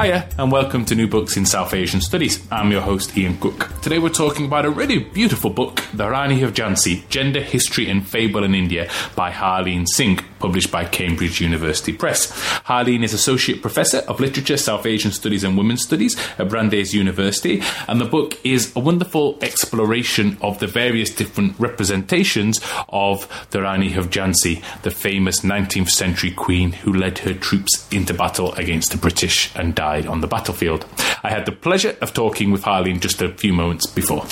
Hiya, and welcome to New Books in South Asian Studies. I'm your host, Ian Cook. Today we're talking about a really beautiful book, The Rani of Jhansi Gender, History and Fable in India by Harleen Singh, published by Cambridge University Press. Harleen is Associate Professor of Literature, South Asian Studies and Women's Studies at Brandeis University, and the book is a wonderful exploration of the various different representations of the Rani of Jhansi, the famous 19th century queen who led her troops into battle against the British and died died on the battlefield. I had the pleasure of talking with Harleen just a few moments before.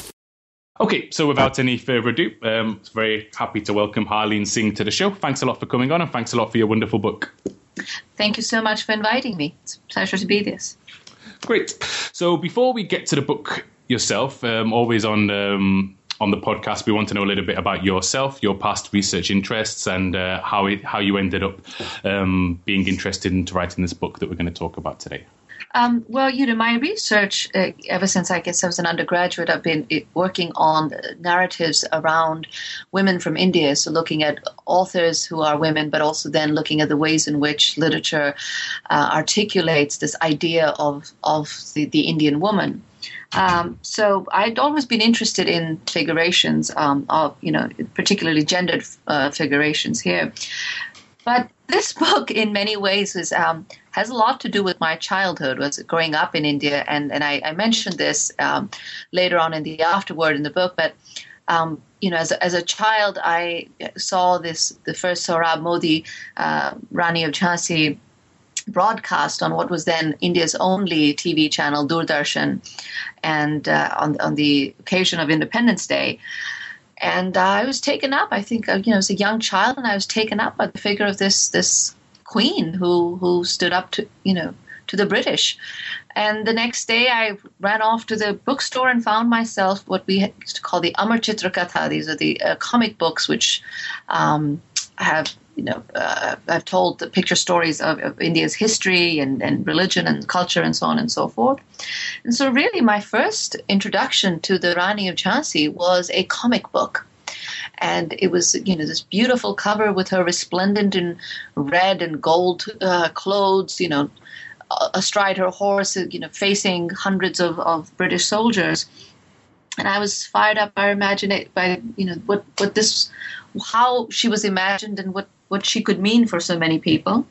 Okay, so without any further ado, um, very happy to welcome Harleen Singh to the show. Thanks a lot for coming on, and thanks a lot for your wonderful book. Thank you so much for inviting me. It's a pleasure to be this. Great. So before we get to the book yourself, um, always on um, on the podcast, we want to know a little bit about yourself, your past research interests, and uh, how it, how you ended up um, being interested into writing this book that we're going to talk about today. Um, well, you know, my research, uh, ever since I guess I was an undergraduate, I've been uh, working on narratives around women from India. So, looking at authors who are women, but also then looking at the ways in which literature uh, articulates this idea of, of the, the Indian woman. Um, so I'd always been interested in figurations um, of, you know, particularly gendered uh, figurations here. But this book, in many ways, is um, has a lot to do with my childhood, was growing up in India, and and I, I mentioned this um, later on in the afterword in the book, but. Um, you know, as a, as a child, I saw this the first Sohrab Modi, uh, Rani of Jhansi, broadcast on what was then India's only TV channel, Doordarshan, and uh, on on the occasion of Independence Day and uh, I was taken up. I think uh, you know, as a young child, and I was taken up by the figure of this this queen who who stood up to you know to the British. And the next day, I ran off to the bookstore and found myself what we used to call the Amar Chitra Katha. These are the uh, comic books which um, have you know, uh, I've told the picture stories of, of, India's history and, and religion and culture and so on and so forth. And so, really, my first introduction to the Rani of Jhansi was a comic book. And it was, you know, this beautiful cover with her resplendent in red and gold uh, clothes, you know, astride her horse, you know, facing hundreds of, of British soldiers. And I was fired up by imagine it by you know what what this how she was imagined and what what she could mean for so many people.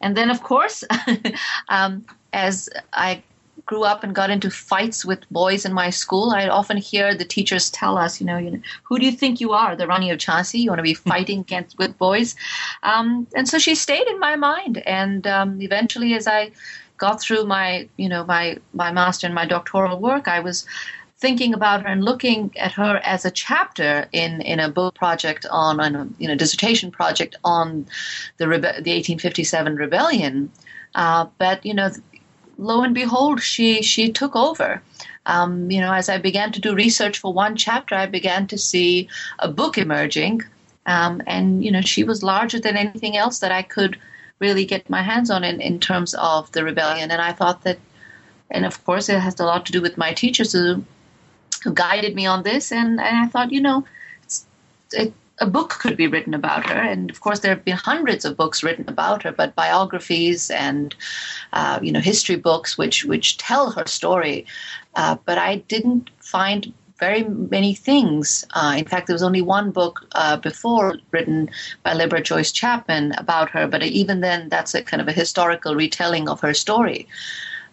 And then, of course, um, as I grew up and got into fights with boys in my school, I'd often hear the teachers tell us, you know, you know, who do you think you are, the Rani of Jhansi? You want to be fighting against with boys, um, and so she stayed in my mind. And um, eventually, as I got through my, you know, my my master and my doctoral work, I was thinking about her and looking at her as a chapter in, in a book project on, on a you know, dissertation project on the, rebe- the 1857 rebellion. Uh, but, you know, lo and behold, she, she took over. Um, you know, as I began to do research for one chapter, I began to see a book emerging. Um, and, you know, she was larger than anything else that I could really get my hands on in, in terms of the rebellion. And I thought that, and of course, it has a lot to do with my teachers who who guided me on this. And, and I thought, you know, it, a book could be written about her. And of course, there have been hundreds of books written about her, but biographies and, uh, you know, history books which, which tell her story. Uh, but I didn't find very many things. Uh, in fact, there was only one book uh, before written by Lebra Joyce Chapman about her, but even then, that's a kind of a historical retelling of her story.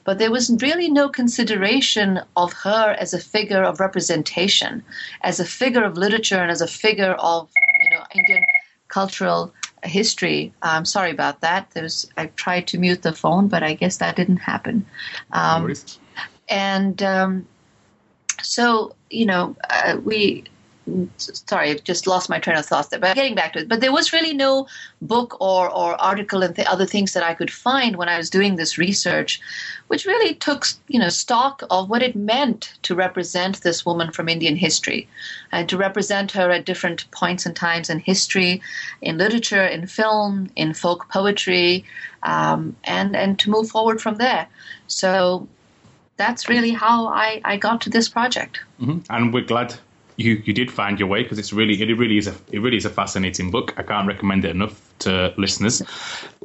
But there was really no consideration of her as a figure of representation, as a figure of literature, and as a figure of you know Indian cultural history. I'm um, sorry about that. There's I tried to mute the phone, but I guess that didn't happen. Um, no and um, so you know uh, we sorry, I've just lost my train of thought there. But getting back to it, but there was really no book or, or article and th- other things that I could find when I was doing this research, which really took you know stock of what it meant to represent this woman from Indian history, and to represent her at different points and times in history, in literature, in film, in folk poetry, um, and and to move forward from there. So that's really how I, I got to this project. Mm-hmm. And we're glad you, you did find your way because it's really it really is a it really is a fascinating book. I can't recommend it enough to listeners.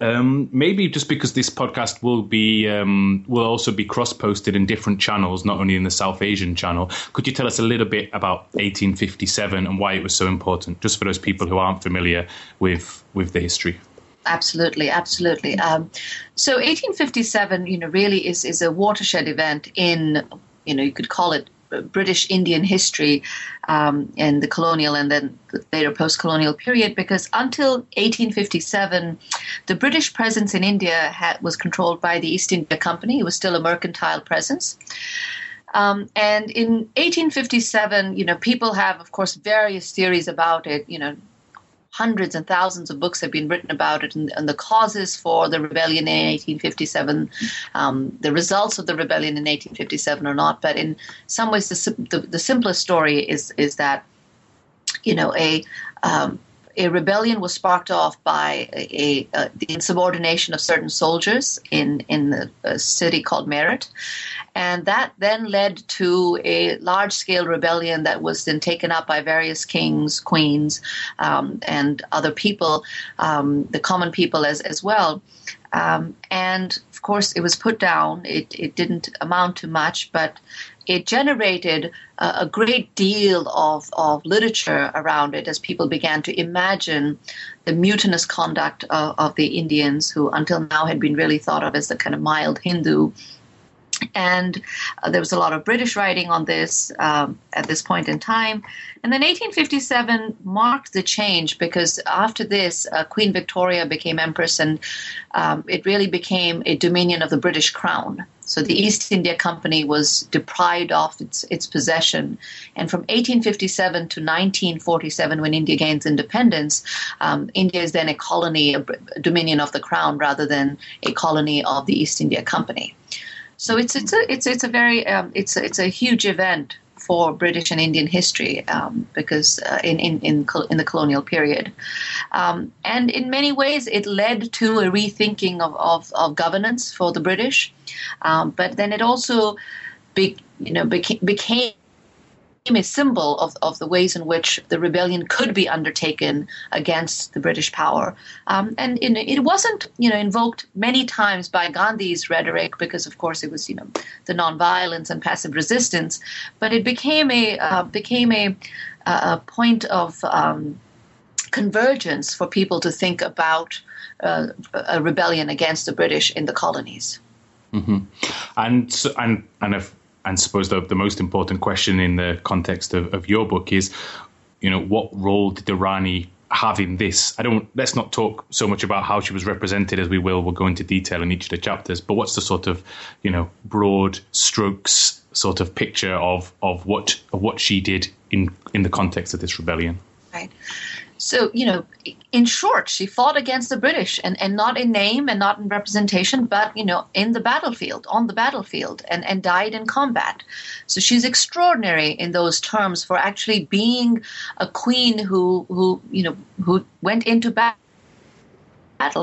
Um, maybe just because this podcast will be um, will also be cross posted in different channels, not only in the South Asian channel. Could you tell us a little bit about 1857 and why it was so important, just for those people who aren't familiar with with the history? Absolutely, absolutely. Um, so 1857, you know, really is is a watershed event in, you know, you could call it British Indian history um, in the colonial and then the later post colonial period because until 1857, the British presence in India had, was controlled by the East India Company. It was still a mercantile presence. Um, and in 1857, you know, people have, of course, various theories about it. You know, hundreds and thousands of books have been written about it and, and the causes for the rebellion in 1857, um, the results of the rebellion in 1857 or not. But in some ways, the, the, the simplest story is is that you know a um, a rebellion was sparked off by a, a, the insubordination of certain soldiers in in a city called Meerut, and that then led to a large scale rebellion that was then taken up by various kings, queens, um, and other people, um, the common people as as well. Um, and of course, it was put down. It, it didn't amount to much, but it generated a, a great deal of, of literature around it as people began to imagine the mutinous conduct of, of the Indians, who until now had been really thought of as the kind of mild Hindu and uh, there was a lot of British writing on this um, at this point in time. And then 1857 marked the change because after this, uh, Queen Victoria became empress, and um, it really became a dominion of the British crown. So the East India Company was deprived of its, its possession. And from 1857 to 1947, when India gains independence, um, India is then a colony, a, a dominion of the crown, rather than a colony of the East India Company. So it's it's a it's it's a very um, it's a, it's a huge event for British and Indian history um, because uh, in, in, in, in, the colonial period. Um, and in many ways, it led to a rethinking of, of, of governance for the British. Um, but then it also be, you know, became, became a symbol of, of the ways in which the rebellion could be undertaken against the British power. Um, and in, it wasn't, you know, invoked many times by Gandhi's rhetoric because, of course, it was, you know, the nonviolence and passive resistance. But it became a uh, became a, a point of um, convergence for people to think about uh, a rebellion against the British in the colonies. Mm-hmm. And and and if and suppose the, the most important question in the context of, of your book is, you know, what role did the Rani have in this? I don't. Let's not talk so much about how she was represented as we will. We'll go into detail in each of the chapters. But what's the sort of, you know, broad strokes sort of picture of of what of what she did in in the context of this rebellion? Right. So, you know, in short, she fought against the British and, and not in name and not in representation, but, you know, in the battlefield, on the battlefield, and, and died in combat. So she's extraordinary in those terms for actually being a queen who, who you know, who went into battle.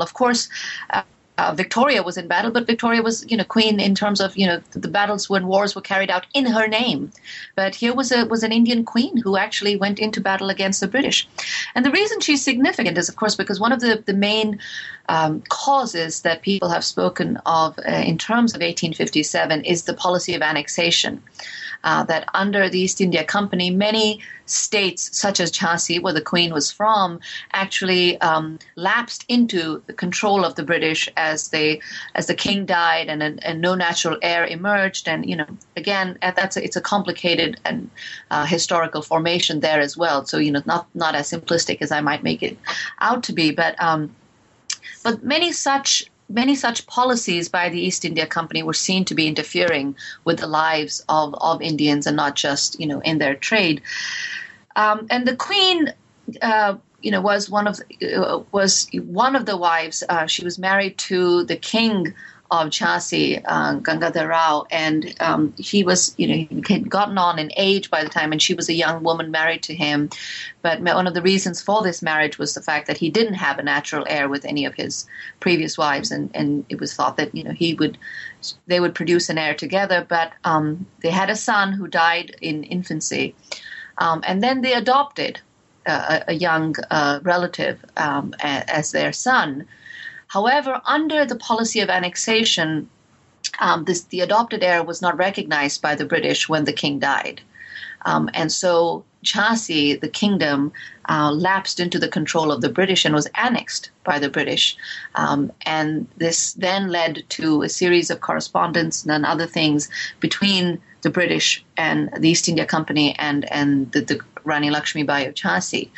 Of course, uh, uh, Victoria was in battle, but Victoria was, you know, queen in terms of, you know, the battles when wars were carried out in her name. But here was a was an Indian queen who actually went into battle against the British. And the reason she's significant is, of course, because one of the the main um, causes that people have spoken of uh, in terms of 1857 is the policy of annexation uh, that under the East India Company, many states, such as Jhansi, where the Queen was from, actually um, lapsed into the control of the British as they as the King died and, and no natural heir emerged. And you know, again, that's a, it's a complicated and uh, historical formation there as well. So you know, not not as simplistic as I might make it out to be, but. Um, but many such many such policies by the East India Company were seen to be interfering with the lives of, of Indians and not just, you know, in their trade. Um, and the Queen, uh, you know, was one of uh, was one of the wives. Uh, she was married to the king of Jhansi, uh, Gangadhar Rao, and um, he was, you know, he had gotten on in age by the time, and she was a young woman married to him. But one of the reasons for this marriage was the fact that he didn't have a natural heir with any of his previous wives, and, and it was thought that you know he would, they would produce an heir together. But um, they had a son who died in infancy, um, and then they adopted a, a, young uh, relative um, as their son. However, under the policy of annexation, um, this, the adopted heir was not recognized by the British when the king died. Um, and so Jhansi, the kingdom, uh, lapsed into the control of the British and was annexed by the British. Um, and this then led to a series of correspondence and other things between the British and the East India Company and, and the, the Rani Lakshmi Bai of Jhansi.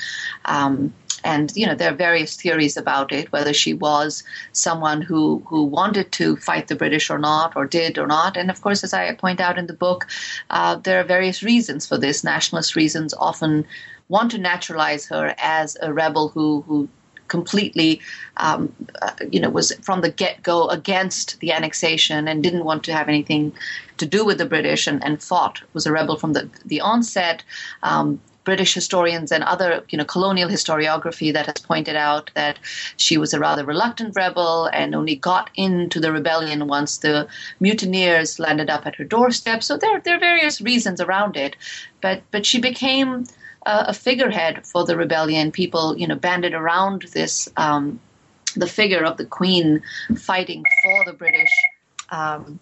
Um, and you know there are various theories about it whether she was someone who who wanted to fight the british or not or did or not and of course as i point out in the book uh, there are various reasons for this nationalist reasons often want to naturalize her as a rebel who who completely, um, uh, you know, was from the get go against the annexation and didn't want to have anything to do with the British and, and fought, was a rebel from the, the onset. Um, British historians and other, you know, colonial historiography that has pointed out that she was a rather reluctant rebel and only got into the rebellion once the mutineers landed up at her doorstep. So there, there are various reasons around it, but but she became a, a figurehead for the rebellion. People, you know, banded around this. Um, the figure of the queen fighting for the British um,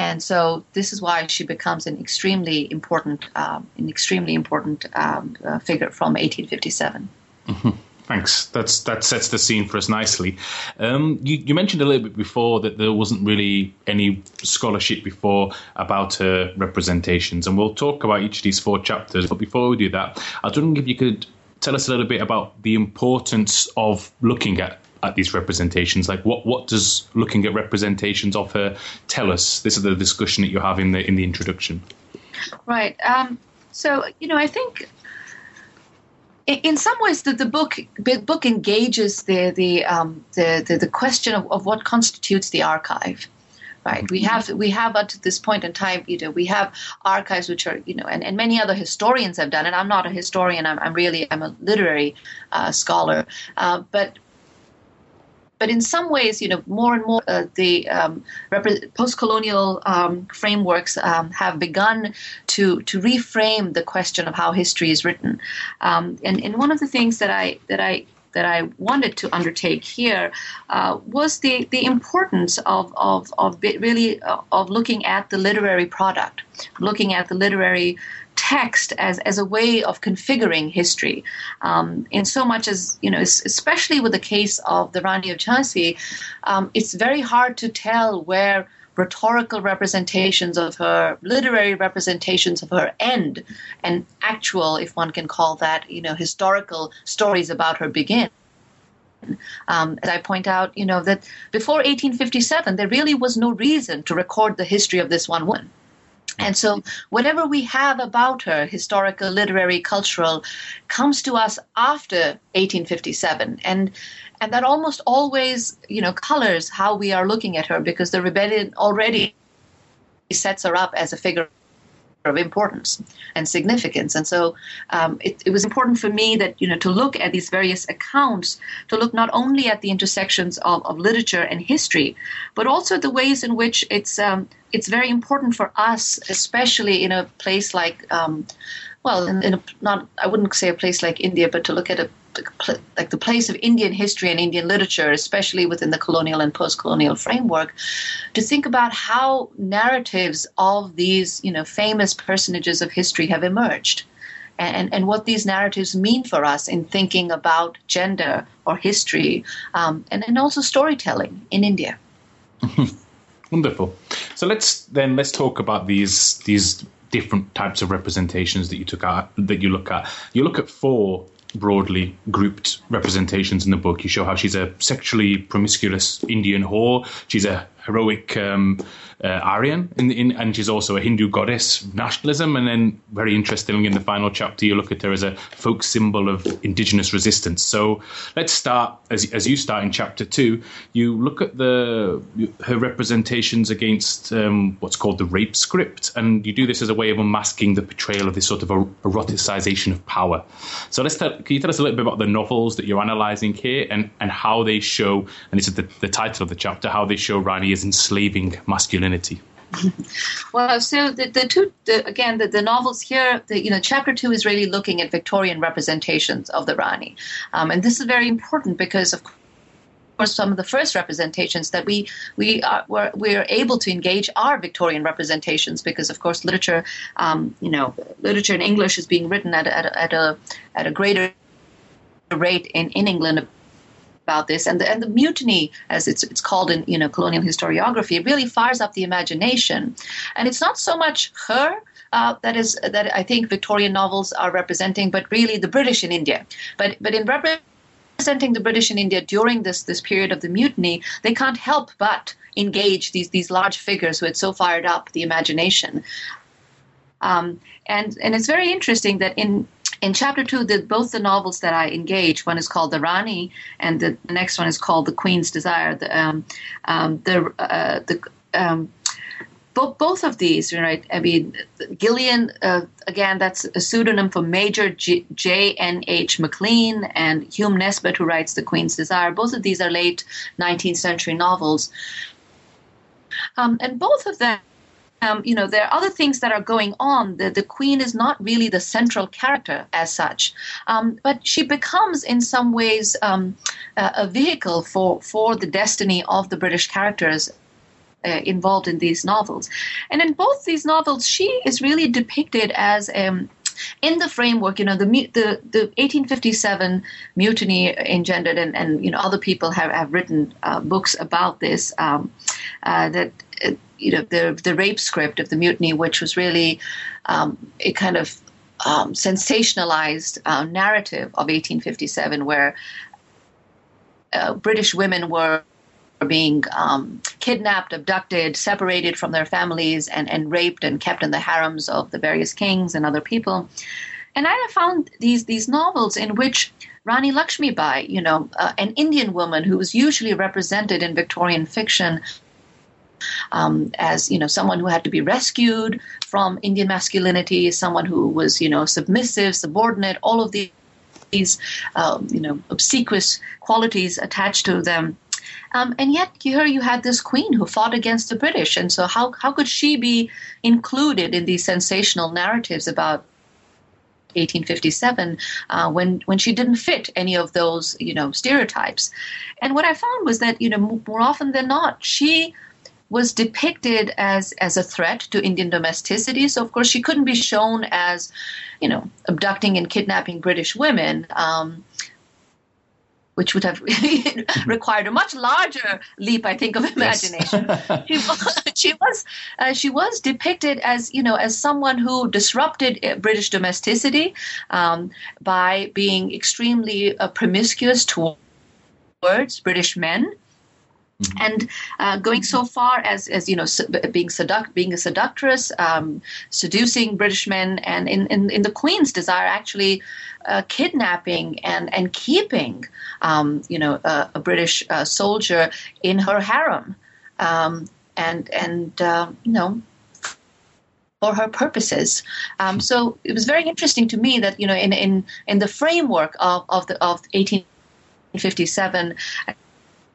and so this is why she becomes an extremely important, um, an extremely important um, uh, figure from 1857. Mm-hmm. Thanks. That's that sets the scene for us nicely. Um, you, you, mentioned a little bit before that there wasn't really any scholarship before about her representations, and we'll talk about each of these four chapters. But before we do that, I was wondering if you could tell us a little bit about the importance of looking at at these representations? Like, what what does looking at representations of her tell us? This is the discussion that you have in the in the introduction. Right. Um, so you know, I think in some ways the, the book the book engages the the um, the, the, the question of, of what constitutes the archive right we have we have at this point in time you know we have archives which are you know and, and many other historians have done and i'm not a historian i'm, I'm really i'm a literary uh, scholar uh, but but in some ways, you know, more and more uh, the um, rep- post-colonial um, frameworks um, have begun to to reframe the question of how history is written. Um, and, and one of the things that I that I that I wanted to undertake here uh, was the, the importance of, of, of really uh, of looking at the literary product, looking at the literary text as, as a way of configuring history. Um, in so much as, you know, especially with the case of the Rani of Jhansi, um, it's very hard to tell where rhetorical representations of her, literary representations of her end, and actual, if one can call that, you know, historical stories about her begin. Um, as I point out, you know, that before 1857, there really was no reason to record the history of this one woman. And so, whatever we have about her, historical, literary, cultural, comes to us after 1857. And and that almost always, you know, colors how we are looking at her because the rebellion already sets her up as a figure of importance and significance. And so um, it, it, was important for me that, you know, to look at these various accounts, to look not only at the intersections of, of literature and history, but also the ways in which it's, um, it's very important for us, especially in a place like, um, well, in, in a, not, I wouldn't say a place like India, but to look at a like the place of Indian history and Indian literature, especially within the colonial and post-colonial framework, to think about how narratives of these, you know, famous personages of history have emerged, and and what these narratives mean for us in thinking about gender or history, um, and and also storytelling in India. Wonderful. So let's then let's talk about these these different types of representations that you took out that you look at. You look at four broadly grouped representations in the book. You show how she's a sexually promiscuous Indian whore. She's a heroic um, uh, Aryan, in, in, and she's also a Hindu goddess of nationalism. And then, very interestingly, in the final chapter, you look at her as a folk symbol of indigenous resistance. So let's start as, as you start in chapter two. You look at the her representations against um, what's called the rape script, and you do this as a way of unmasking the portrayal of this sort of eroticization of power. So let's tell, can you tell us a little bit about the novels that you're analyzing here and, and how they show, and this is the, the title of the chapter, how they show Rani as enslaving masculinity? well, so the, the two the, again the, the novels here, the, you know, chapter two is really looking at Victorian representations of the Rani, um, and this is very important because of course some of the first representations that we we are we're, we're able to engage are Victorian representations because of course literature, um, you know, literature in English is being written at at at a, at a greater rate in, in England about this, and the, and the mutiny, as it's it's called in you know colonial historiography, really fires up the imagination, and it's not so much her. Uh, that is that I think Victorian novels are representing, but really the British in India. But but in representing the British in India during this this period of the mutiny, they can't help but engage these these large figures who had so fired up the imagination. Um, and and it's very interesting that in in chapter two, the, both the novels that I engage, one is called The Rani, and the, next one is called The Queen's Desire. The, um, um, the, uh, the um, both, of these, right? I mean, Gillean, uh, again, that's a pseudonym for Major J. N. H. Maclean and Hume Nisbet, who writes The Queen's Desire. Both of these are late 19th century novels. Um, and both of them um, you know, there are other things that are going on. The, the queen is not really the central character as such, um, but she becomes, in some ways, um, a, a vehicle for, for the destiny of the British characters uh, involved in these novels. And in both these novels, she is really depicted as um, in the framework, you know, the the, the 1857 mutiny engendered, and, and you know, other people have, have written uh, books about this. Um, uh, that uh, you know the the rape script of the mutiny, which was really um, a kind of um, sensationalized uh, narrative of 1857, where uh, British women were being um, kidnapped, abducted, separated from their families, and, and raped and kept in the harems of the various kings and other people. And I have found these these novels in which Rani Lakshmi Bai, you know, uh, an Indian woman who was usually represented in Victorian fiction um, as you know someone who had to be rescued from Indian masculinity, someone who was you know submissive, subordinate, all of these, um, you know obsequious qualities attached to them. Um, and yet here you had this queen who fought against the British, and so how how could she be included in these sensational narratives about 1857 uh, when when she didn't fit any of those you know stereotypes and what i found was that you know more often than not she was depicted as as a threat to Indian domesticity. So of course she couldn't be shown as, you know, abducting and kidnapping British women. Um, which would have required a much larger leap, I think, of imagination. Yes. she was, she was, uh, she was depicted as, you know, as someone who disrupted uh, British domesticity um, by being extremely uh, promiscuous towards British men. Mm-hmm. And uh, going so far as, as you know, being seduct, being a seductress, um, seducing British men, and in, in, in the Queen's desire, actually uh, kidnapping and and keeping, um, you know, a, a British uh, soldier in her harem, um, and and uh, you know, for her purposes. Um, so it was very interesting to me that you know in in in the framework of of the of 1857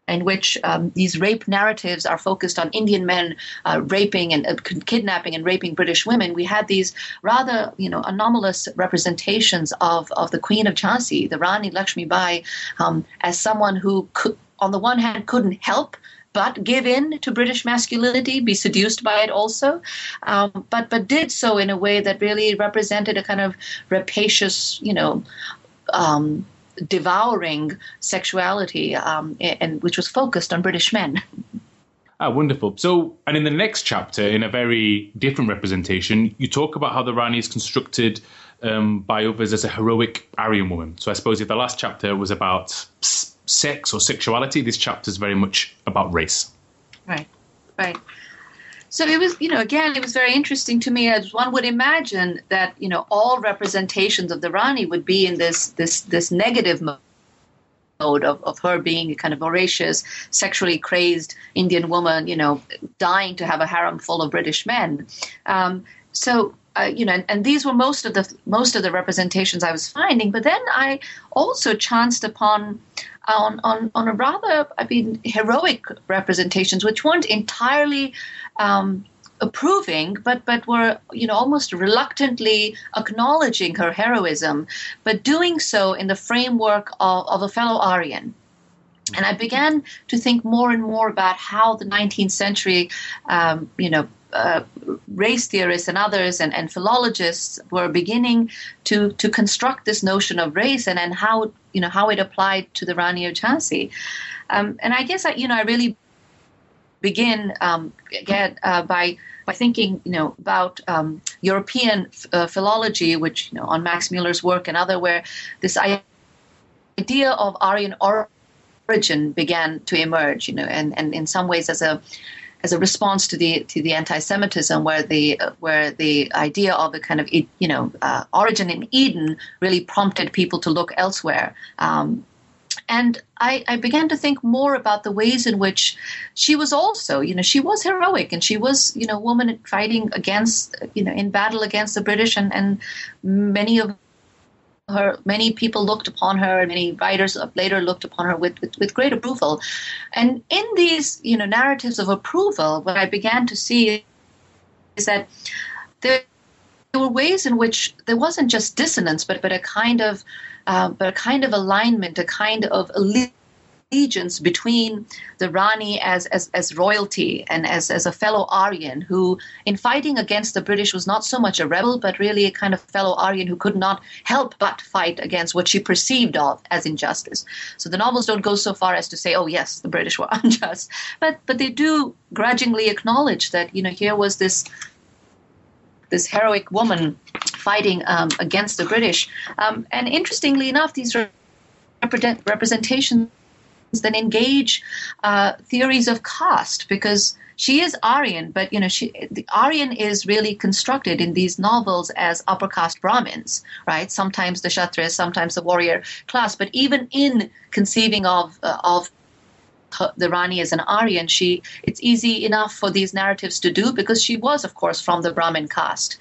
in which um, these rape narratives are focused on Indian men uh, raping and uh, kidnapping and raping British women, we had these rather, you know, anomalous representations of, of the Queen of Jhansi, the Rani Lakshmi Bai, um, as someone who could, on the one hand, couldn't help but give in to British masculinity, be seduced by it also, um, but but did so in a way that really represented a kind of rapacious, you know. Um, devouring sexuality, um, and which was focused on British men. Ah, wonderful. So, and in the next chapter, in a very different representation, you talk about how the Rani is constructed um, by others as a heroic Aryan woman. So, I suppose if the last chapter was about sex or sexuality, this chapter is very much about race. Right, right. So it was, you know, again, it was very interesting to me as one would imagine that, you know, all representations of the Rani would be in this this this negative mode of, of her being a kind of voracious, sexually crazed Indian woman, you know, dying to have a harem full of British men. Um, so uh, you know, and, and, these were most of the most of the representations I was finding. But then I also chanced upon on on, on a rather, I mean, heroic representations, which weren't entirely um, approving, but but were you know almost reluctantly acknowledging her heroism, but doing so in the framework of, of a fellow Aryan. And I began to think more and more about how the 19th century, um, you know, uh, race theorists and others and, and philologists were beginning to to construct this notion of race and, and how you know how it applied to the Rani of. Um, and I guess I, you know I really begin um, again uh, by by thinking you know about um, European uh, philology, which you know on Max Muller's work and other where this idea of Aryan origin began to emerge, you know, and, and in some ways as a as a response to the to the anti-Semitism, where the where the idea of a kind of you know uh, origin in Eden really prompted people to look elsewhere. Um, and I, I, began to think more about the ways in which she was also, you know, she was heroic and she was, you know, a woman fighting against, you know, in battle against the British, and, and many of her many people looked upon her and many writers later looked upon her with, with, with, great approval. And in these you know narratives of approval what i began to see is that there were ways in which there wasn't just dissonance but but a kind of uh, but a kind of alignment a kind of allegiance between the Rani as, as, as royalty and as, as a fellow Aryan who, in fighting against the British, was not so much a rebel, but really a kind of fellow Aryan who could not help but fight against what she perceived of as injustice. So the novels don't go so far as to say, oh, yes, the British were unjust, but, but they do grudgingly acknowledge that, you know, here was this this heroic woman fighting um, against the British. Um, and interestingly enough, these represent, representations then engage uh, theories of caste because she is Aryan, but you know, she the Aryan is really constructed in these novels as upper caste Brahmins, right? Sometimes the Kshatriyas, sometimes the warrior class. But even in conceiving of uh, of the Rani as an Aryan, she it's easy enough for these narratives to do because she was, of course, from the Brahmin caste.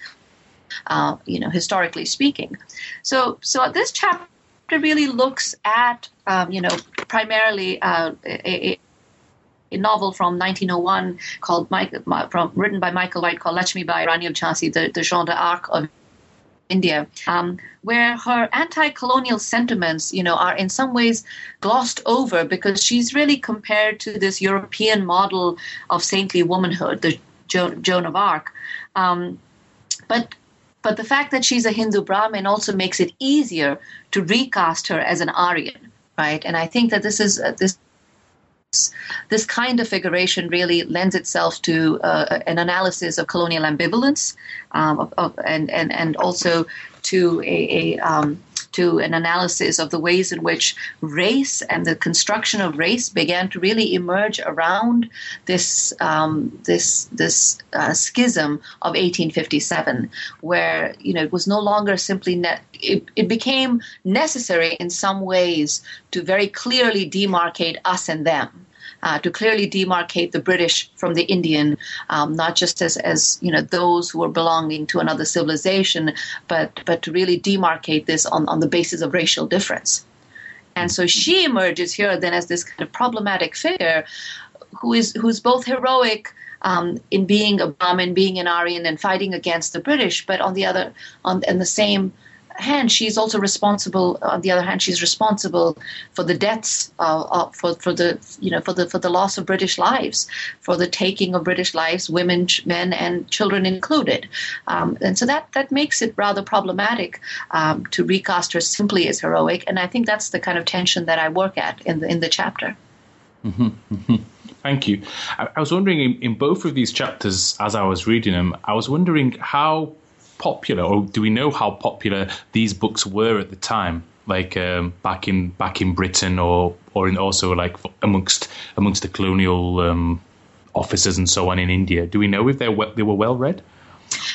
Uh, you know, historically speaking. So, so this chapter really looks at, um, you know, primarily uh, a, a, novel from 1901 called from, written by Michael White called Lakshmi Bai Rani of Jhansi, the, the Jeanne d'Arc of India, um, where her anti-colonial sentiments, you know, are in some ways glossed over because she's really compared to this European model of saintly womanhood, the jo- Joan of Arc. Um, but but the fact that she's a Hindu Brahmin also makes it easier to recast her as an Aryan, right? And I think that this is uh, this this kind of figuration really lends itself to uh, an analysis of colonial ambivalence um, of, of, and, and, and also to a, a um, to an analysis of the ways in which race and the construction of race began to really emerge around this um, this this uh, schism of 1857, where you know it was no longer simply ne- it, it became necessary in some ways to very clearly demarcate us and them. Uh, to clearly demarcate the British from the Indian, um, not just as, as you know those who are belonging to another civilization, but but to really demarcate this on, on the basis of racial difference. And so she emerges here then as this kind of problematic figure who is who's both heroic um, in being a Brahmin, being an Aryan, and fighting against the British, but on the other on in the same hand, she's also responsible. On the other hand, she's responsible for the deaths, uh, uh, for for the you know for the for the loss of British lives, for the taking of British lives, women, men, and children included. Um, and so that that makes it rather problematic um, to recast her simply as heroic. And I think that's the kind of tension that I work at in the in the chapter. Mm-hmm, mm-hmm. Thank you. I, I was wondering in, in both of these chapters, as I was reading them, I was wondering how popular, or do we know how popular these books were at the time? Like um, back in back in Britain, or or in also like amongst amongst the colonial um, officers and so on in India. Do we know if they were, they were well read?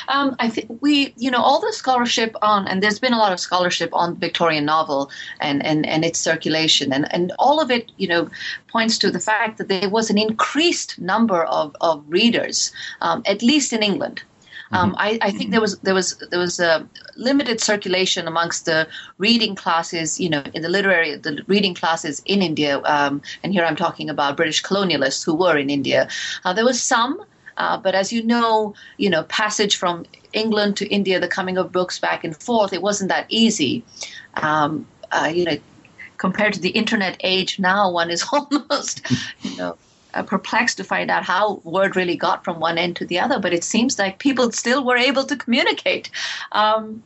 Um, I think we, you know, all the scholarship on, and there's been a lot of scholarship on Victorian novel and, and, and its circulation, and, and all of it, you know, points to the fact that there was an increased number of, of readers, um, at least in England. Um, mm-hmm. I, I, think there was there was there was a limited circulation amongst the reading classes, you know, in the literary the reading classes in India, um, and here I'm talking about British colonialists who were in India. Uh, there was some, uh, but as you know, you know, passage from England to India, the coming of books back and forth, it wasn't that easy. Um, uh, you know, compared to the internet age now, one is almost, you know perplexed to find out how word really got from one end to the other, but it seems like people still were able to communicate. Um,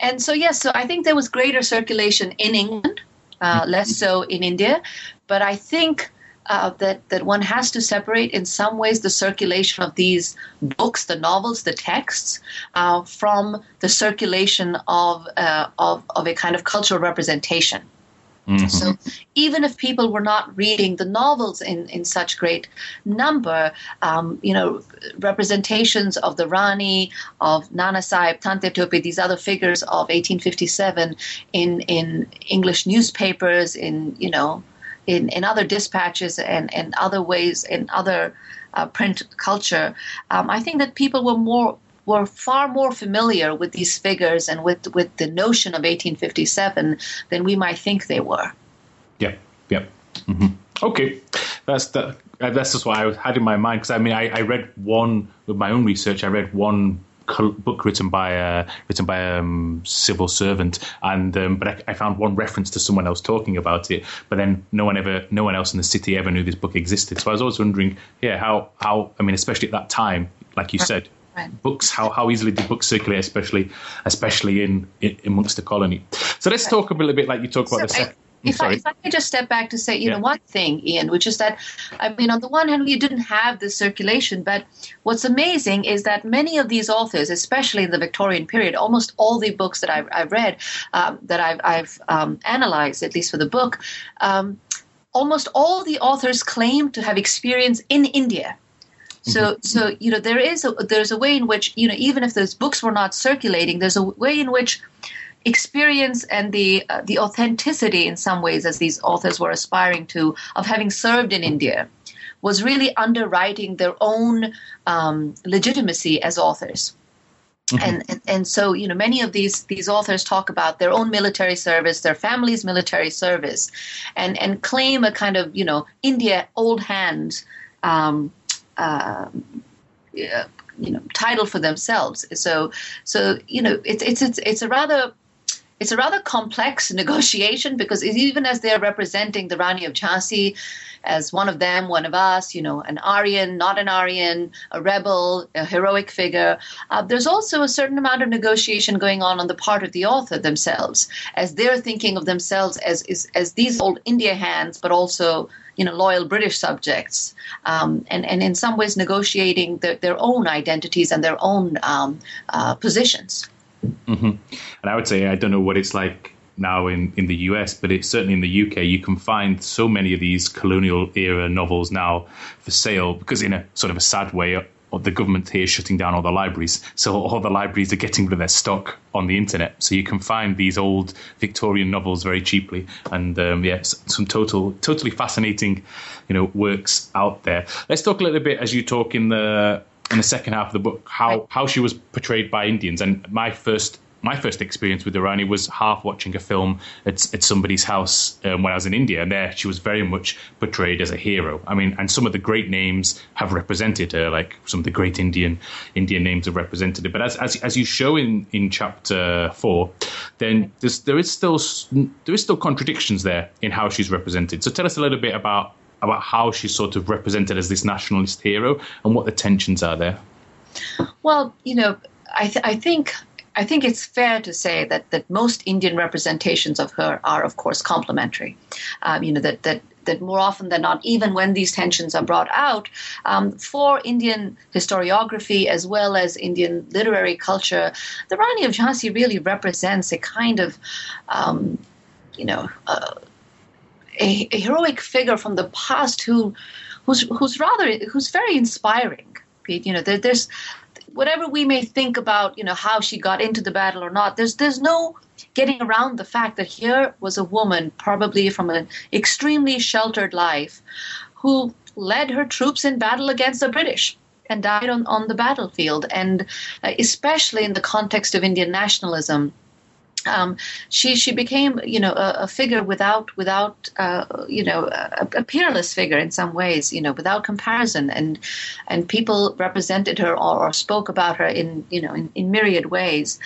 and so, yes, so I think there was greater circulation in England, uh, less so in India. But I think uh, that, that one has to separate in some ways the circulation of these books, the novels, the texts, uh, from the circulation of, uh, of, of a kind of cultural representation. Mm-hmm. So even if people were not reading the novels in, in such great number, um, you know, representations of the Rani, of Nana Sahib, Tantia Tope, these other figures of 1857 in, in English newspapers, in, you know, in, in other dispatches and, and other ways, in other uh, print culture, um, I think that people were more were far more familiar with these figures and with, with the notion of 1857 than we might think they were. Yeah, yeah. Mm-hmm. Okay, that's the, uh, that's just what I had in my mind because I mean I, I read one with my own research. I read one book written by a written by a um, civil servant, and um, but I, I, found one reference to someone else talking about it. But then no one ever, no one else in the city ever knew this book existed. So I was always wondering, yeah, how how I mean, especially at that time, like you said, Right. Books, how, how easily did books circulate, especially especially in, in amongst the colony? So let's talk a little bit like you talk about so the second. If I, if I could just step back to say, you yeah. know, one thing, Ian, which is that, I mean, on the one hand, you didn't have this circulation, but what's amazing is that many of these authors, especially in the Victorian period, almost all the books that I've, I've read, um, that I've, I've um, analyzed, at least for the book, um, almost all the authors claim to have experience in India. So, mm-hmm. so you know, there is a, there's a way in which you know, even if those books were not circulating, there's a way in which experience and the uh, the authenticity, in some ways, as these authors were aspiring to, of having served in India, was really underwriting their own um, legitimacy as authors. Mm-hmm. And, and, and so you know many of these these authors talk about their own military service, their family's military service, and and claim a kind of you know India old hand um, uh, you know title for themselves. So so you know it's it's it's it's a rather it's a rather complex negotiation because even as they're representing the Rani of Jhansi as one of them, one of us, you know, an Aryan, not an Aryan, a rebel, a heroic figure, uh, there's also a certain amount of negotiation going on on the part of the author themselves as they're thinking of themselves as, as, as these old India hands, but also you know, loyal British subjects, um, and, and in some ways negotiating their, their own identities and their own um, uh, positions. Mm-hmm. And I would say, I don't know what it's like now in, in the US, but it's certainly in the UK, you can find so many of these colonial era novels now for sale because, in a sort of a sad way, the government here is shutting down all the libraries. So all the libraries are getting rid of their stock on the internet. So you can find these old Victorian novels very cheaply. And um, yeah, some total, totally fascinating, you know, works out there. Let's talk a little bit as you talk in the in the second half of the book how how she was portrayed by Indians. And my first my first experience with Irani was half watching a film at, at somebody's house um, when I was in India, and there she was very much portrayed as a hero. I mean, and some of the great names have represented her, like some of the great Indian Indian names have represented her. But as as, as you show in, in chapter four, then there is still there is still contradictions there in how she's represented. So tell us a little bit about about how she's sort of represented as this nationalist hero and what the tensions are there. Well, you know, I, th- I think I think it's fair to say that, that most Indian representations of her are, of course, complimentary. Um, you know, that, that, that more often than not, even when these tensions are brought out, um, for Indian historiography as well as Indian literary culture, the Rani of Jhansi really represents a kind of, um, you know, uh, a, a, heroic figure from the past who, who's, who's rather, who's very inspiring. You know, there, there's whatever we may think about, you know, how she got into the battle or not, there's there's no getting around the fact that here was a woman, probably from an extremely sheltered life, who led her troops in battle against the British and died on, on the battlefield. And uh, especially in the context of Indian nationalism, um, she she became you know a, a figure without without uh, you know a, a, peerless figure in some ways you know without comparison and and people represented her or, or spoke about her in you know in, in myriad ways.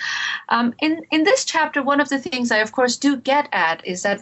Um, in in this chapter, one of the things I of course do get at is that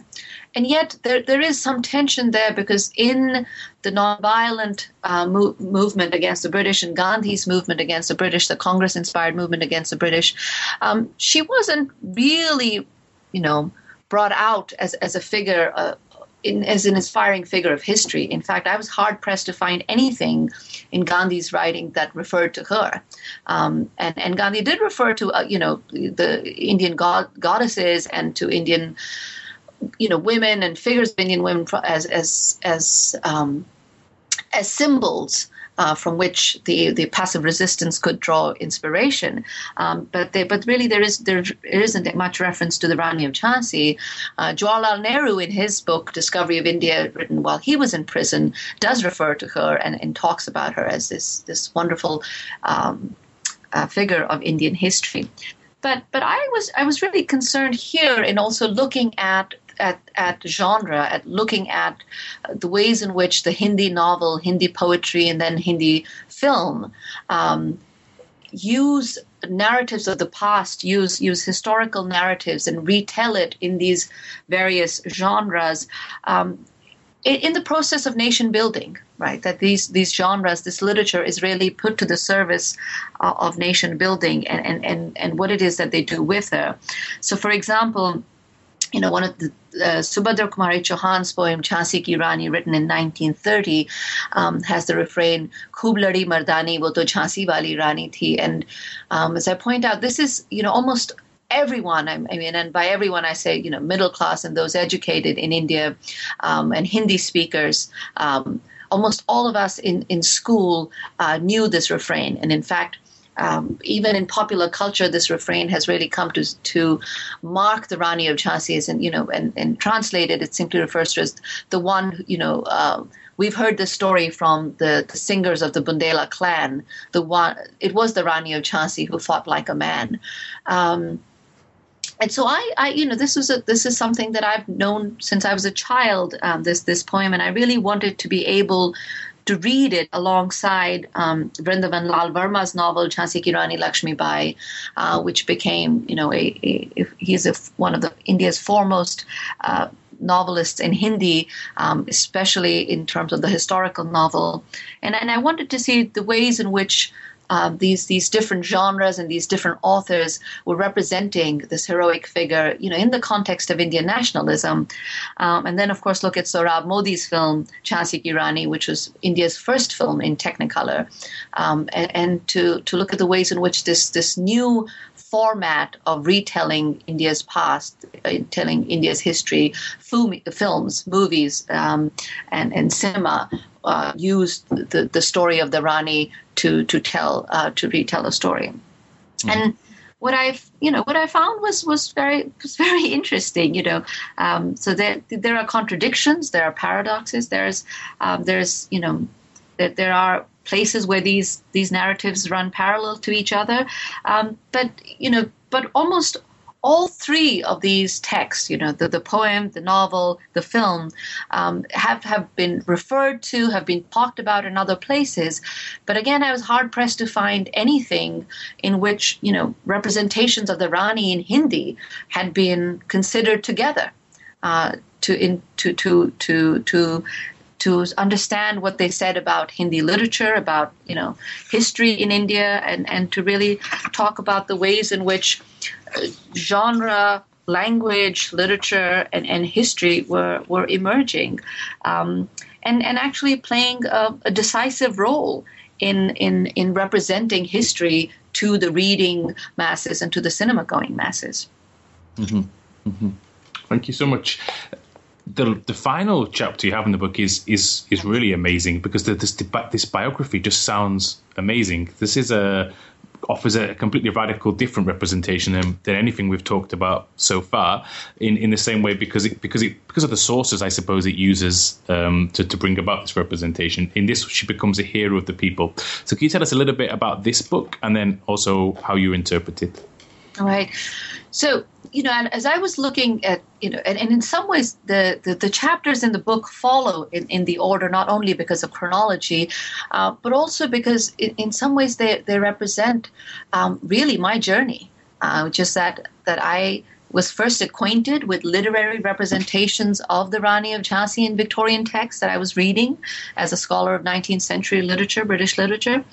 and yet there, there is some tension there because in the nonviolent uh, mo- movement against the British and Gandhi's movement against the British, the Congress inspired movement against the British, um, she wasn't really, you know, brought out as, as a figure. Uh, in, as an inspiring figure of history. In fact, I was hard pressed to find anything in Gandhi's writing that referred to her. Um, and, and Gandhi did refer to, uh, you know, the Indian god, goddesses and to Indian you know women and figures of Indian women as as as um, as symbols uh, from which the, the passive resistance could draw inspiration. Um, but they, but really there is there isn't much reference to the Rani of Jhansi. Uh, Jawaharlal Nehru, in his book Discovery of India, written while he was in prison, does refer to her and, and talks about her as this this wonderful. Um, uh, figure of Indian history. But but I was I was really concerned here in also looking at at, at genre, at looking at the ways in which the Hindi novel, Hindi poetry, and then Hindi film um, use narratives of the past, use use historical narratives, and retell it in these various genres. Um, in the process of nation building, right? That these these genres, this literature is really put to the service uh, of nation building and, and, and, and what it is that they do with her. So, for example, you know, one of the uh, Subhadra Kumari Chauhan's poem Jhansi Ki Rani, written in 1930, um, has the refrain "Khub ladi mardani, wo to Jhansi wali Rani thi." And um, as I point out, this is you know almost everyone. I mean, and by everyone I say you know middle class and those educated in India um, and Hindi speakers. Um, almost all of us in in school uh, knew this refrain, and in fact um, even in popular culture, this refrain has really come to to mark the Rani of Jhansi as, and you know, and, and translated, it simply refers to as the one, you know. Uh, we've heard this story from the, the singers of the Bundela clan. The one, it was the Rani of Jhansi who fought like a man. Um, and so I, I, you know, this is a, this is something that I've known since I was a child. Um, this this poem, and I really wanted to be able to read it alongside um, Vrindavan Lal Verma's novel Jhansi Ki Rani Lakshmi Bai, uh, which became, you know, a, a he's a, one of the India's foremost uh, novelists in Hindi, um, especially in terms of the historical novel. And, and I wanted to see the ways in which um, these these different genres and these different authors were representing this heroic figure, you know, in the context of Indian nationalism. Um, and then, of course, look at Sohrab Modi's film Jhansi Ki which was India's first film in Technicolor, um, and, and to to look at the ways in which this this new format of retelling India's past, uh, telling India's history, film, films, movies, um, and, and cinema uh, used the, the story of the Rani to to tell uh, to retell a story. Mm. And what I've you know what I found was was very was very interesting. You know, um, so there there are contradictions, there are paradoxes. There's um, there's you know there, there are places where these these narratives run parallel to each other, um, but you know but almost all three of these texts, you know, the, the poem, the novel, the film, um, have, have been referred to, have been talked about in other places. But again, I was hard pressed to find anything in which, you know, representations of the Rani in Hindi had been considered together. Uh, to in to to to to to understand what they said about Hindi literature, about you know history in India, and and to really talk about the ways in which uh, genre, language, literature, and, and history were were emerging, um, and and actually playing a, a decisive role in in in representing history to the reading masses and to the cinema going masses. Mm-hmm. Mm-hmm. Thank you so much the the final chapter you have in the book is is is really amazing because the, this this biography just sounds amazing. This is a offers a completely radical different representation than, than anything we've talked about so far in, in the same way because it because it because of the sources I suppose it uses um, to, to bring about this representation. In this she becomes a hero of the people. So can you tell us a little bit about this book and then also how you interpret it? All right so you know, and as I was looking at, you know, and, and in some ways the, the, the, chapters in the book follow in, in the order, not only because of chronology, uh, but also because in, in, some ways they, they represent um, really my journey, uh, just that, that I was first acquainted with literary representations of the Rani of Jhansi in Victorian texts that I was reading as a scholar of 19th century literature, British literature.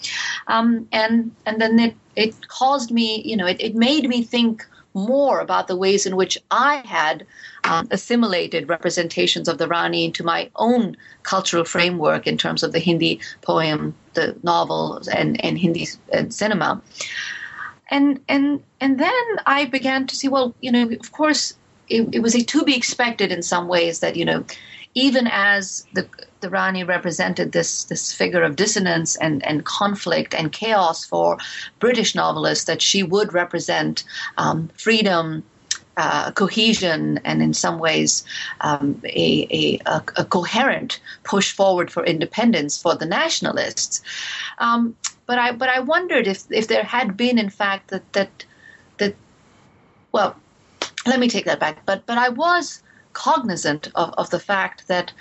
Um, and, and then it, it caused me, you know, it, it made me think more about the ways in which I had um, assimilated representations of the Rani into my own cultural framework in terms of the Hindi poem, the novels, and, and Hindi and cinema. And and and then I began to see, well, you know, of course, it, it was a to be expected in some ways that you know even as the the Rani represented this this figure of dissonance and, and conflict and chaos for British novelists, that she would represent um, freedom, uh, cohesion, and in some ways um, a, a, a, coherent push forward for independence for the nationalists. Um, but I but I wondered if if there had been in fact that that that well, let me take that back. But but I was cognizant of, of the fact that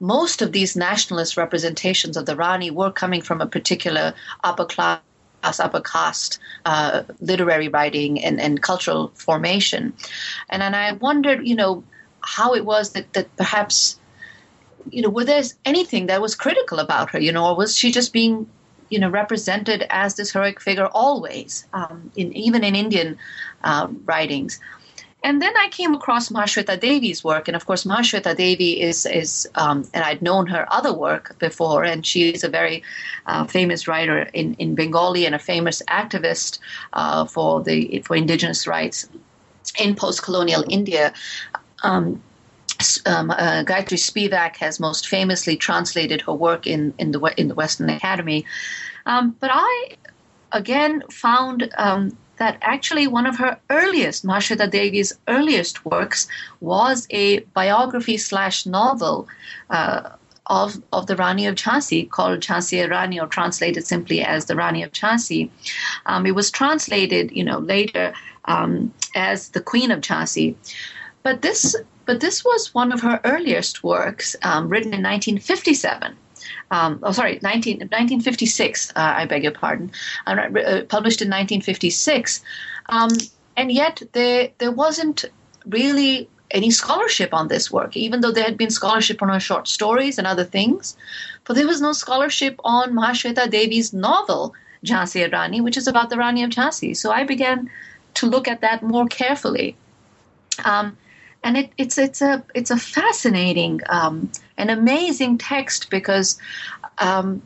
most of these nationalist representations of the Rani were coming from a particular upper class upper caste uh, literary writing and, and cultural formation. And, and I wondered, you know, how it was that, that perhaps, you know, were there anything that was critical about her, you know, or was she just being, you know, represented as this heroic figure always, um, in, even in Indian uh, writings? And then I came across Mahashweta Devi's work, and of course, Mahashweta Devi is is, um, and I'd known her other work before, and she is a very uh, famous writer in, in Bengali and a famous activist uh, for the for indigenous rights in post-colonial India. Um, um, uh, Gayatri Spivak has most famously translated her work in, in the in the Western Academy, um, but I again found um, that actually one of her earliest, Mahashweta Devi's earliest works, was a biography slash novel uh, of, of the Rani of Jhansi called Jhansi Rani or translated simply as the Rani of Jhansi. Um, it was translated, you know, later um, as the Queen of Jhansi. But this, but this was one of her earliest works, um, written in 1957 um, oh sorry 19, 1956 uh, i beg your pardon. Uh, uh published in 1956 um, and yet there there wasn't really any scholarship on this work even though there had been scholarship on her short stories and other things. But there was no scholarship on mahashweta devi's novel jhansi rani which is about the rani of jhansi. So i began to look at that more carefully. Um, and it, it's it's a it's a fascinating, um, an amazing text because. Um,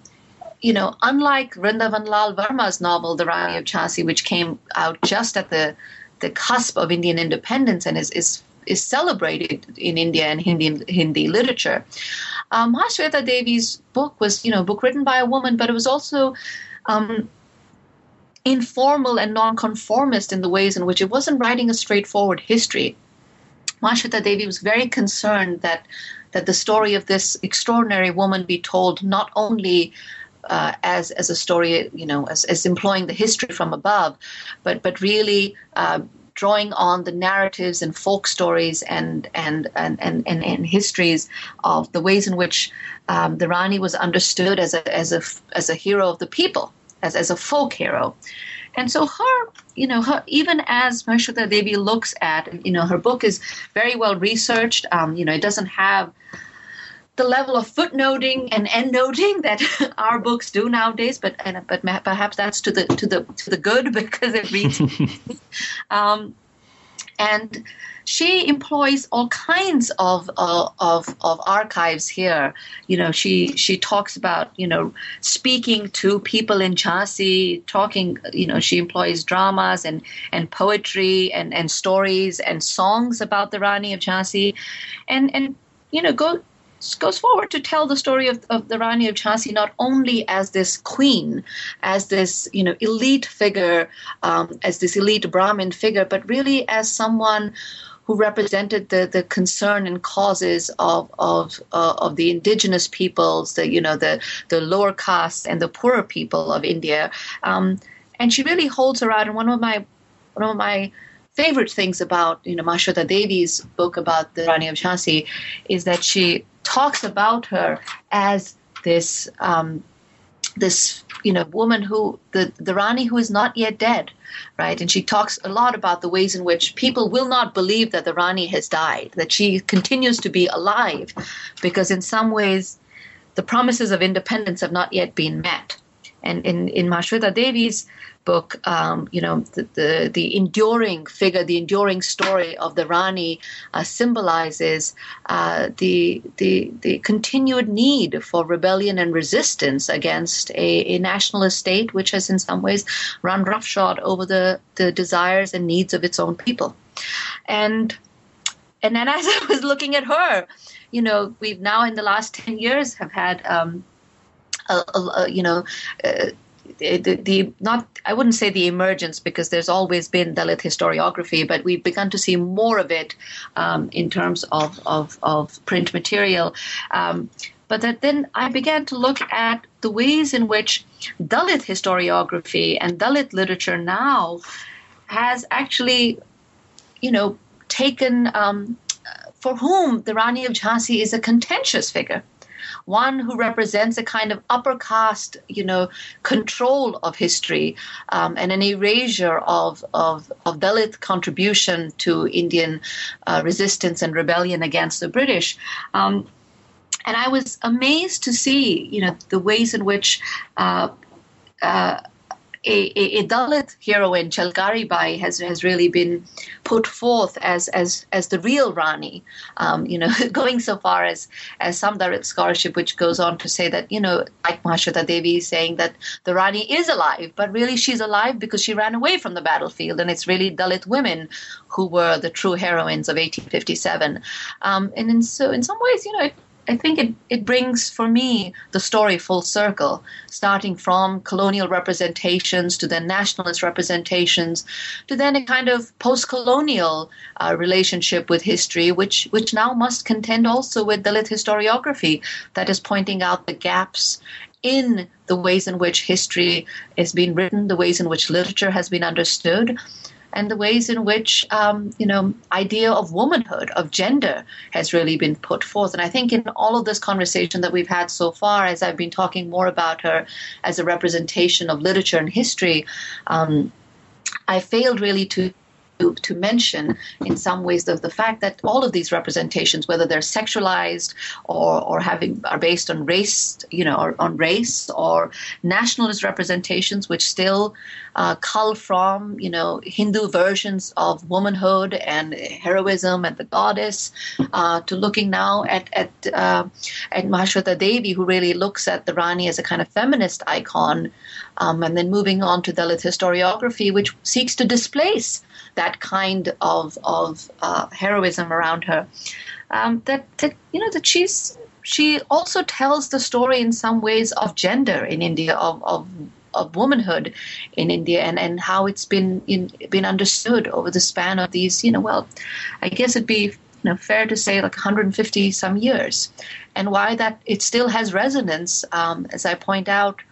you know, unlike Vrindavan Lal Verma's novel, The Rani of Jhansi, which came out just at the, the cusp of Indian independence and is, is, is celebrated in India and Hindi, Hindi literature, um, Mahashweta Devi's book was, you know, a book written by a woman, but it was also um, informal and nonconformist in the ways in which it wasn't writing a straightforward history. Mahashweta Devi was very concerned that that the story of this extraordinary woman be told not only uh, as as a story, you know, as, as employing the history from above, but but really. Uh, drawing on the narratives and folk stories and and and, and, and, and histories of the ways in which um, the Rani was understood as a as a as a hero of the people, as as a folk hero. And so her, you know, her even as Mahashweta Devi looks at, you know, her book is very well researched. Um, you know, it doesn't have the level of footnoting and endnoting that our books do nowadays, but and, but perhaps that's to the to the to the good because it reads. um, and she employs all kinds of, uh, of of archives here. You know, she she talks about you know speaking to people in Jhansi, talking. You know, she employs dramas and and poetry and and stories and songs about the Rani of Jhansi, and and you know go goes forward to tell the story of, of the Rani of Jhansi not only as this queen, as this you know elite figure, um, as this elite Brahmin figure, but really as someone who represented the, the concern and causes of of uh, of the indigenous peoples, the you know the the lower castes and the poorer people of India, um, and she really holds her out. And one of my one of my favorite things about you know Mahashweta Devi's book about the Rani of Jhansi is that she talks about her as this um, this you know woman who the the Rani who is not yet dead, right? And she talks a lot about the ways in which people will not believe that the Rani has died, that she continues to be alive, because in some ways the promises of independence have not yet been met. And in in Mahashweta Devi's book, um, you know, the, the, the enduring figure, the enduring story of the Rani uh, symbolizes uh, the the the continued need for rebellion and resistance against a, a nationalist state which has in some ways run roughshod over the the desires and needs of its own people, and and then as I was looking at her, you know, we've now in the last ten years have had. Um, a, a, you know, uh, the, not I wouldn't say the emergence because there's always been Dalit historiography, but we've begun to see more of it um, in terms of, of, of print material. Um, but that then I began to look at the ways in which Dalit historiography and Dalit literature now has actually, you know, taken um, for whom the Rani of Jhansi is a contentious figure one who represents a kind of upper caste, you know, control of history um, and an erasure of, of, of Dalit contribution to Indian uh, resistance and rebellion against the British. Um, and I was amazed to see, you know, the ways in which uh, uh, a, a, Dalit heroine, Jhalkari Bai, has has really been put forth as as as the real Rani. Um, you know, going so far as as some Dalit scholarship, which goes on to say that you know, like Mahashweta Devi is saying that the Rani is alive, but really she's alive because she ran away from the battlefield, and it's really Dalit women who were the true heroines of 1857. Um, and in, so, in some ways, you know, it, I think it, it brings for me the story full circle, starting from colonial representations to then nationalist representations to then a kind of post colonial uh, relationship with history, which, which now must contend also with Dalit historiography that is pointing out the gaps in the ways in which history is being written, the ways in which literature has been understood, and the ways in which um, you know idea of womanhood of gender has really been put forth. And i think in all of this conversation that we've had so far as i've been talking more about her as a representation of literature and history um, i failed really to to, mention in some ways the, the fact that all of these representations, whether they're sexualized or, or having are based on race, you know, or on race or nationalist representations, which still uh, cull from, you know, Hindu versions of womanhood and heroism and the goddess, uh, to looking now at at uh, at Mahashweta Devi, who really looks at the Rani as a kind of feminist icon, um, and then moving on to Dalit historiography, which seeks to displace that kind of of uh, heroism around her. Um, that that you know that she's she also tells the story in some ways of gender in India, of, of of womanhood in India and, and how it's been in, been understood over the span of these, you know, well, I guess it'd be you know, fair to say like 150 some years, and why that it still has resonance, um, as I point out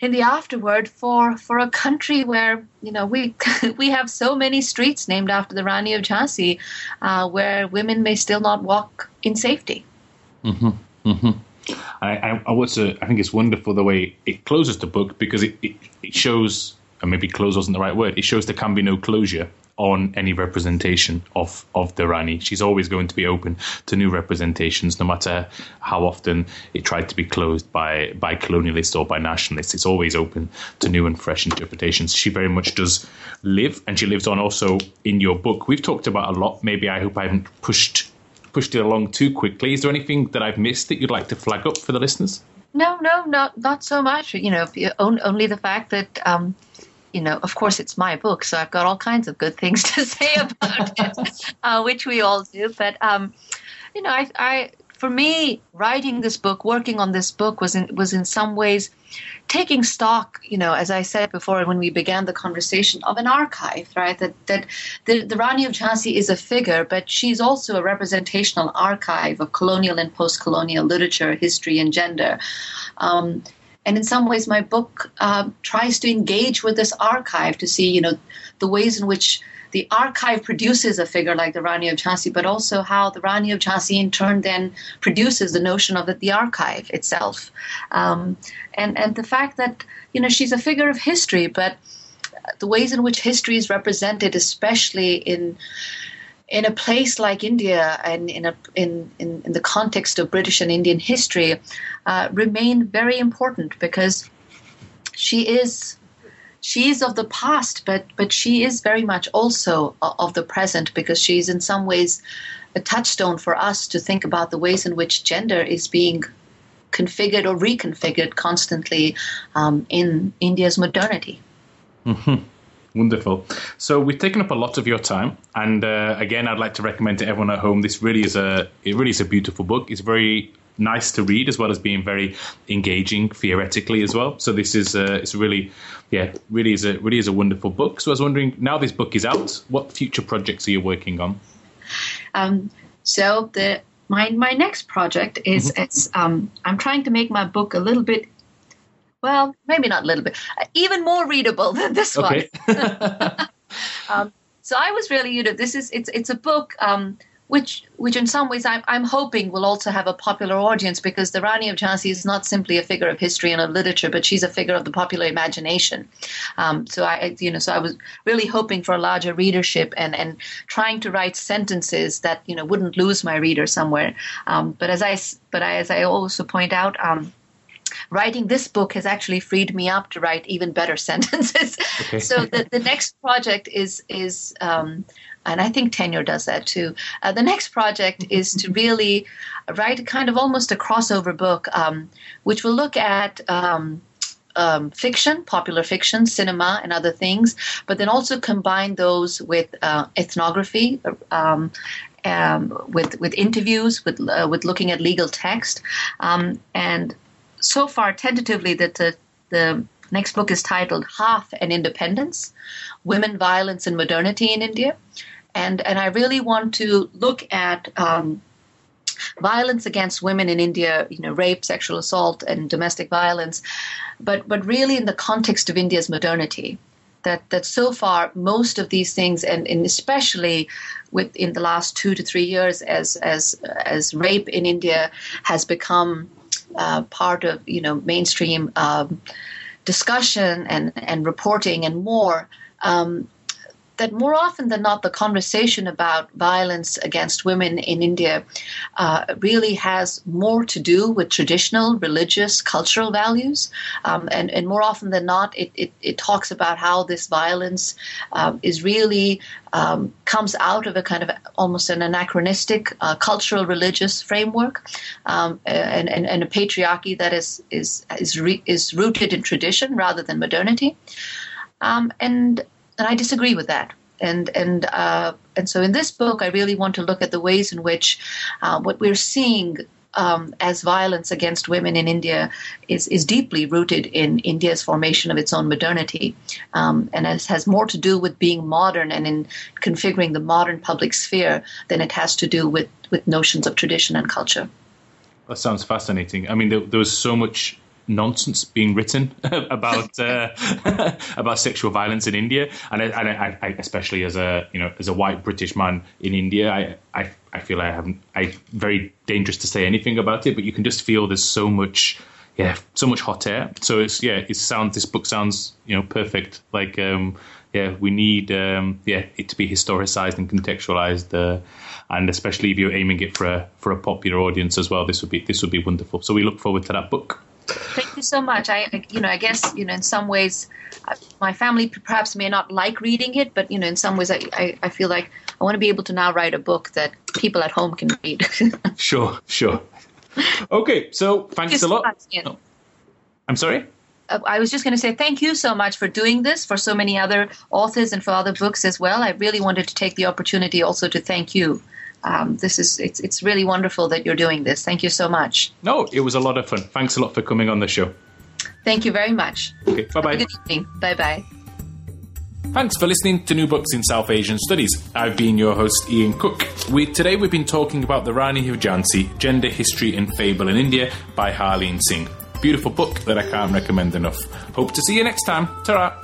in the afterword for for a country where you know we we have so many streets named after the Rani of Jhansi, uh, where women may still not walk in safety. Mm-hmm. Mm-hmm. I, I, I also I think it's wonderful the way it closes the book because it, it, it shows, and maybe close wasn't the right word. It shows there can be no closure on any representation of of the Rani. She's always going to be open to new representations, no matter how often it tried to be closed by by colonialists or by nationalists. It's always open to new and fresh interpretations. She very much does live, and she lives on also in your book. We've talked about a lot. Maybe I hope I haven't pushed pushed it along too quickly. Is there anything that I've missed that you'd like to flag up for the listeners? No, no, not not so much. You know, only the fact that um, you know, of course, it's my book, so I've got all kinds of good things to say about it, uh, which we all do. But um, you know, I, I, for me, writing this book, working on this book, was in was in some ways taking stock. You know, as I said before when we began the conversation, of an archive, right? That that the, the Rani of Jhansi is a figure, but she's also a representational archive of colonial and post-colonial literature, history, and gender. Um, and in some ways, my book uh, tries to engage with this archive to see, you know, the ways in which the archive produces a figure like the Rani of Jhansi, but also how the Rani of Jhansi in turn then produces the notion of it, the archive itself. Um, and, and the fact that, you know, she's a figure of history, but the ways in which history is represented, especially in in a place like India and in, a, in, in, in the context of British and Indian history uh, remain very important because she is she is of the past, but but she is very much also of the present because she is in some ways a touchstone for us to think about the ways in which gender is being configured or reconfigured constantly um, in India's modernity. Mm-hmm. Wonderful. So we've taken up a lot of your time, and uh, again, I'd like to recommend to everyone at home. This really is a it really is a beautiful book. It's very nice to read as well as being very engaging theoretically as well. So this is uh, it's really yeah really is a really is a wonderful book. So I was wondering now this book is out, what future projects are you working on? Um, so the my my next project is mm-hmm. it's um, I'm trying to make my book a little bit well, maybe not a little bit, uh, even more readable than this okay. one. um, so I was really, you know, this is it's it's a book um, which which in some ways I'm, I'm hoping will also have a popular audience because the Rani of Jhansi is not simply a figure of history and of literature, but she's a figure of the popular imagination. Um, so I, you know, so I was really hoping for a larger readership and and trying to write sentences that you know wouldn't lose my reader somewhere. Um, but as I but I, as I also point out. Um, writing this book has actually freed me up to write even better sentences. Okay. so the, the next project is is um, and I think Tenure does that too. Uh, the next project is to really write kind of almost a crossover book, um, which will look at. Um, um, fiction, popular fiction, cinema, and other things, but then also combine those with uh, ethnography, um, um, with with interviews, with uh, with looking at legal text, um, and so far tentatively that the, the next book is titled Half an Independence Women, Violence, and Modernity in India. And, and I really want to look at um, violence against women in India, you know, rape, sexual assault, and domestic violence, but, but really in the context of India's modernity. That, that so far most of these things and, and especially within the last two to three years as as as rape in India has become uh, part of you know mainstream um, discussion and and reporting and more. Um, that more often than not, the conversation about violence against women in India uh, really has more to do with traditional, religious, cultural values. Um, and, and more often than not, it, it, it talks about how this violence um, is really um, comes out of a kind of almost an anachronistic uh, cultural religious framework um, and, and, and, a patriarchy that is is is, re- is rooted in tradition rather than modernity. Um, and and I disagree with that. And and uh, and so in this book, I really want to look at the ways in which uh, what we're seeing um, as violence against women in India is, is deeply rooted in India's formation of its own modernity um, and has more to do with being modern and in configuring the modern public sphere than it has to do with, with notions of tradition and culture. That sounds fascinating. I mean, there, there was so much nonsense being written about uh, about sexual violence in India, and, I, and I, I, especially as a you know as a white British man in India, I, I I feel I haven't I very dangerous to say anything about it, but you can just feel there's so much yeah so much hot air. So it's yeah it sounds this book sounds you know perfect like um, yeah we need um, yeah it to be historicized and contextualized. Uh, and especially if you're aiming it for a for a popular audience as well, this would be this would be wonderful. So we look forward to that book. Thank you so much. I, you know, I guess you know, in some ways, my family perhaps may not like reading it, but you know, in some ways, I, I, I feel like I want to be able to now write a book that people at home can read. sure, sure. Okay, so thanks a lot. Oh. I'm sorry. Uh, I was just going to say thank you so much for doing this for so many other authors and for other books as well. I really wanted to take the opportunity also to thank you um, this is it's it's really wonderful that you're doing this. Thank you so much. No, it was a lot of fun. Thanks a lot for coming on the show. Thank you very much. Okay, bye bye. Good evening. Bye bye. Thanks for listening to New Books in South Asian Studies. I've been your host, Ian Cook. We, today we've been talking about the Rani of Jhansi, Gender, History and Fable in India by Harleen Singh. Beautiful book that I can't recommend enough. Hope to see you next time. ta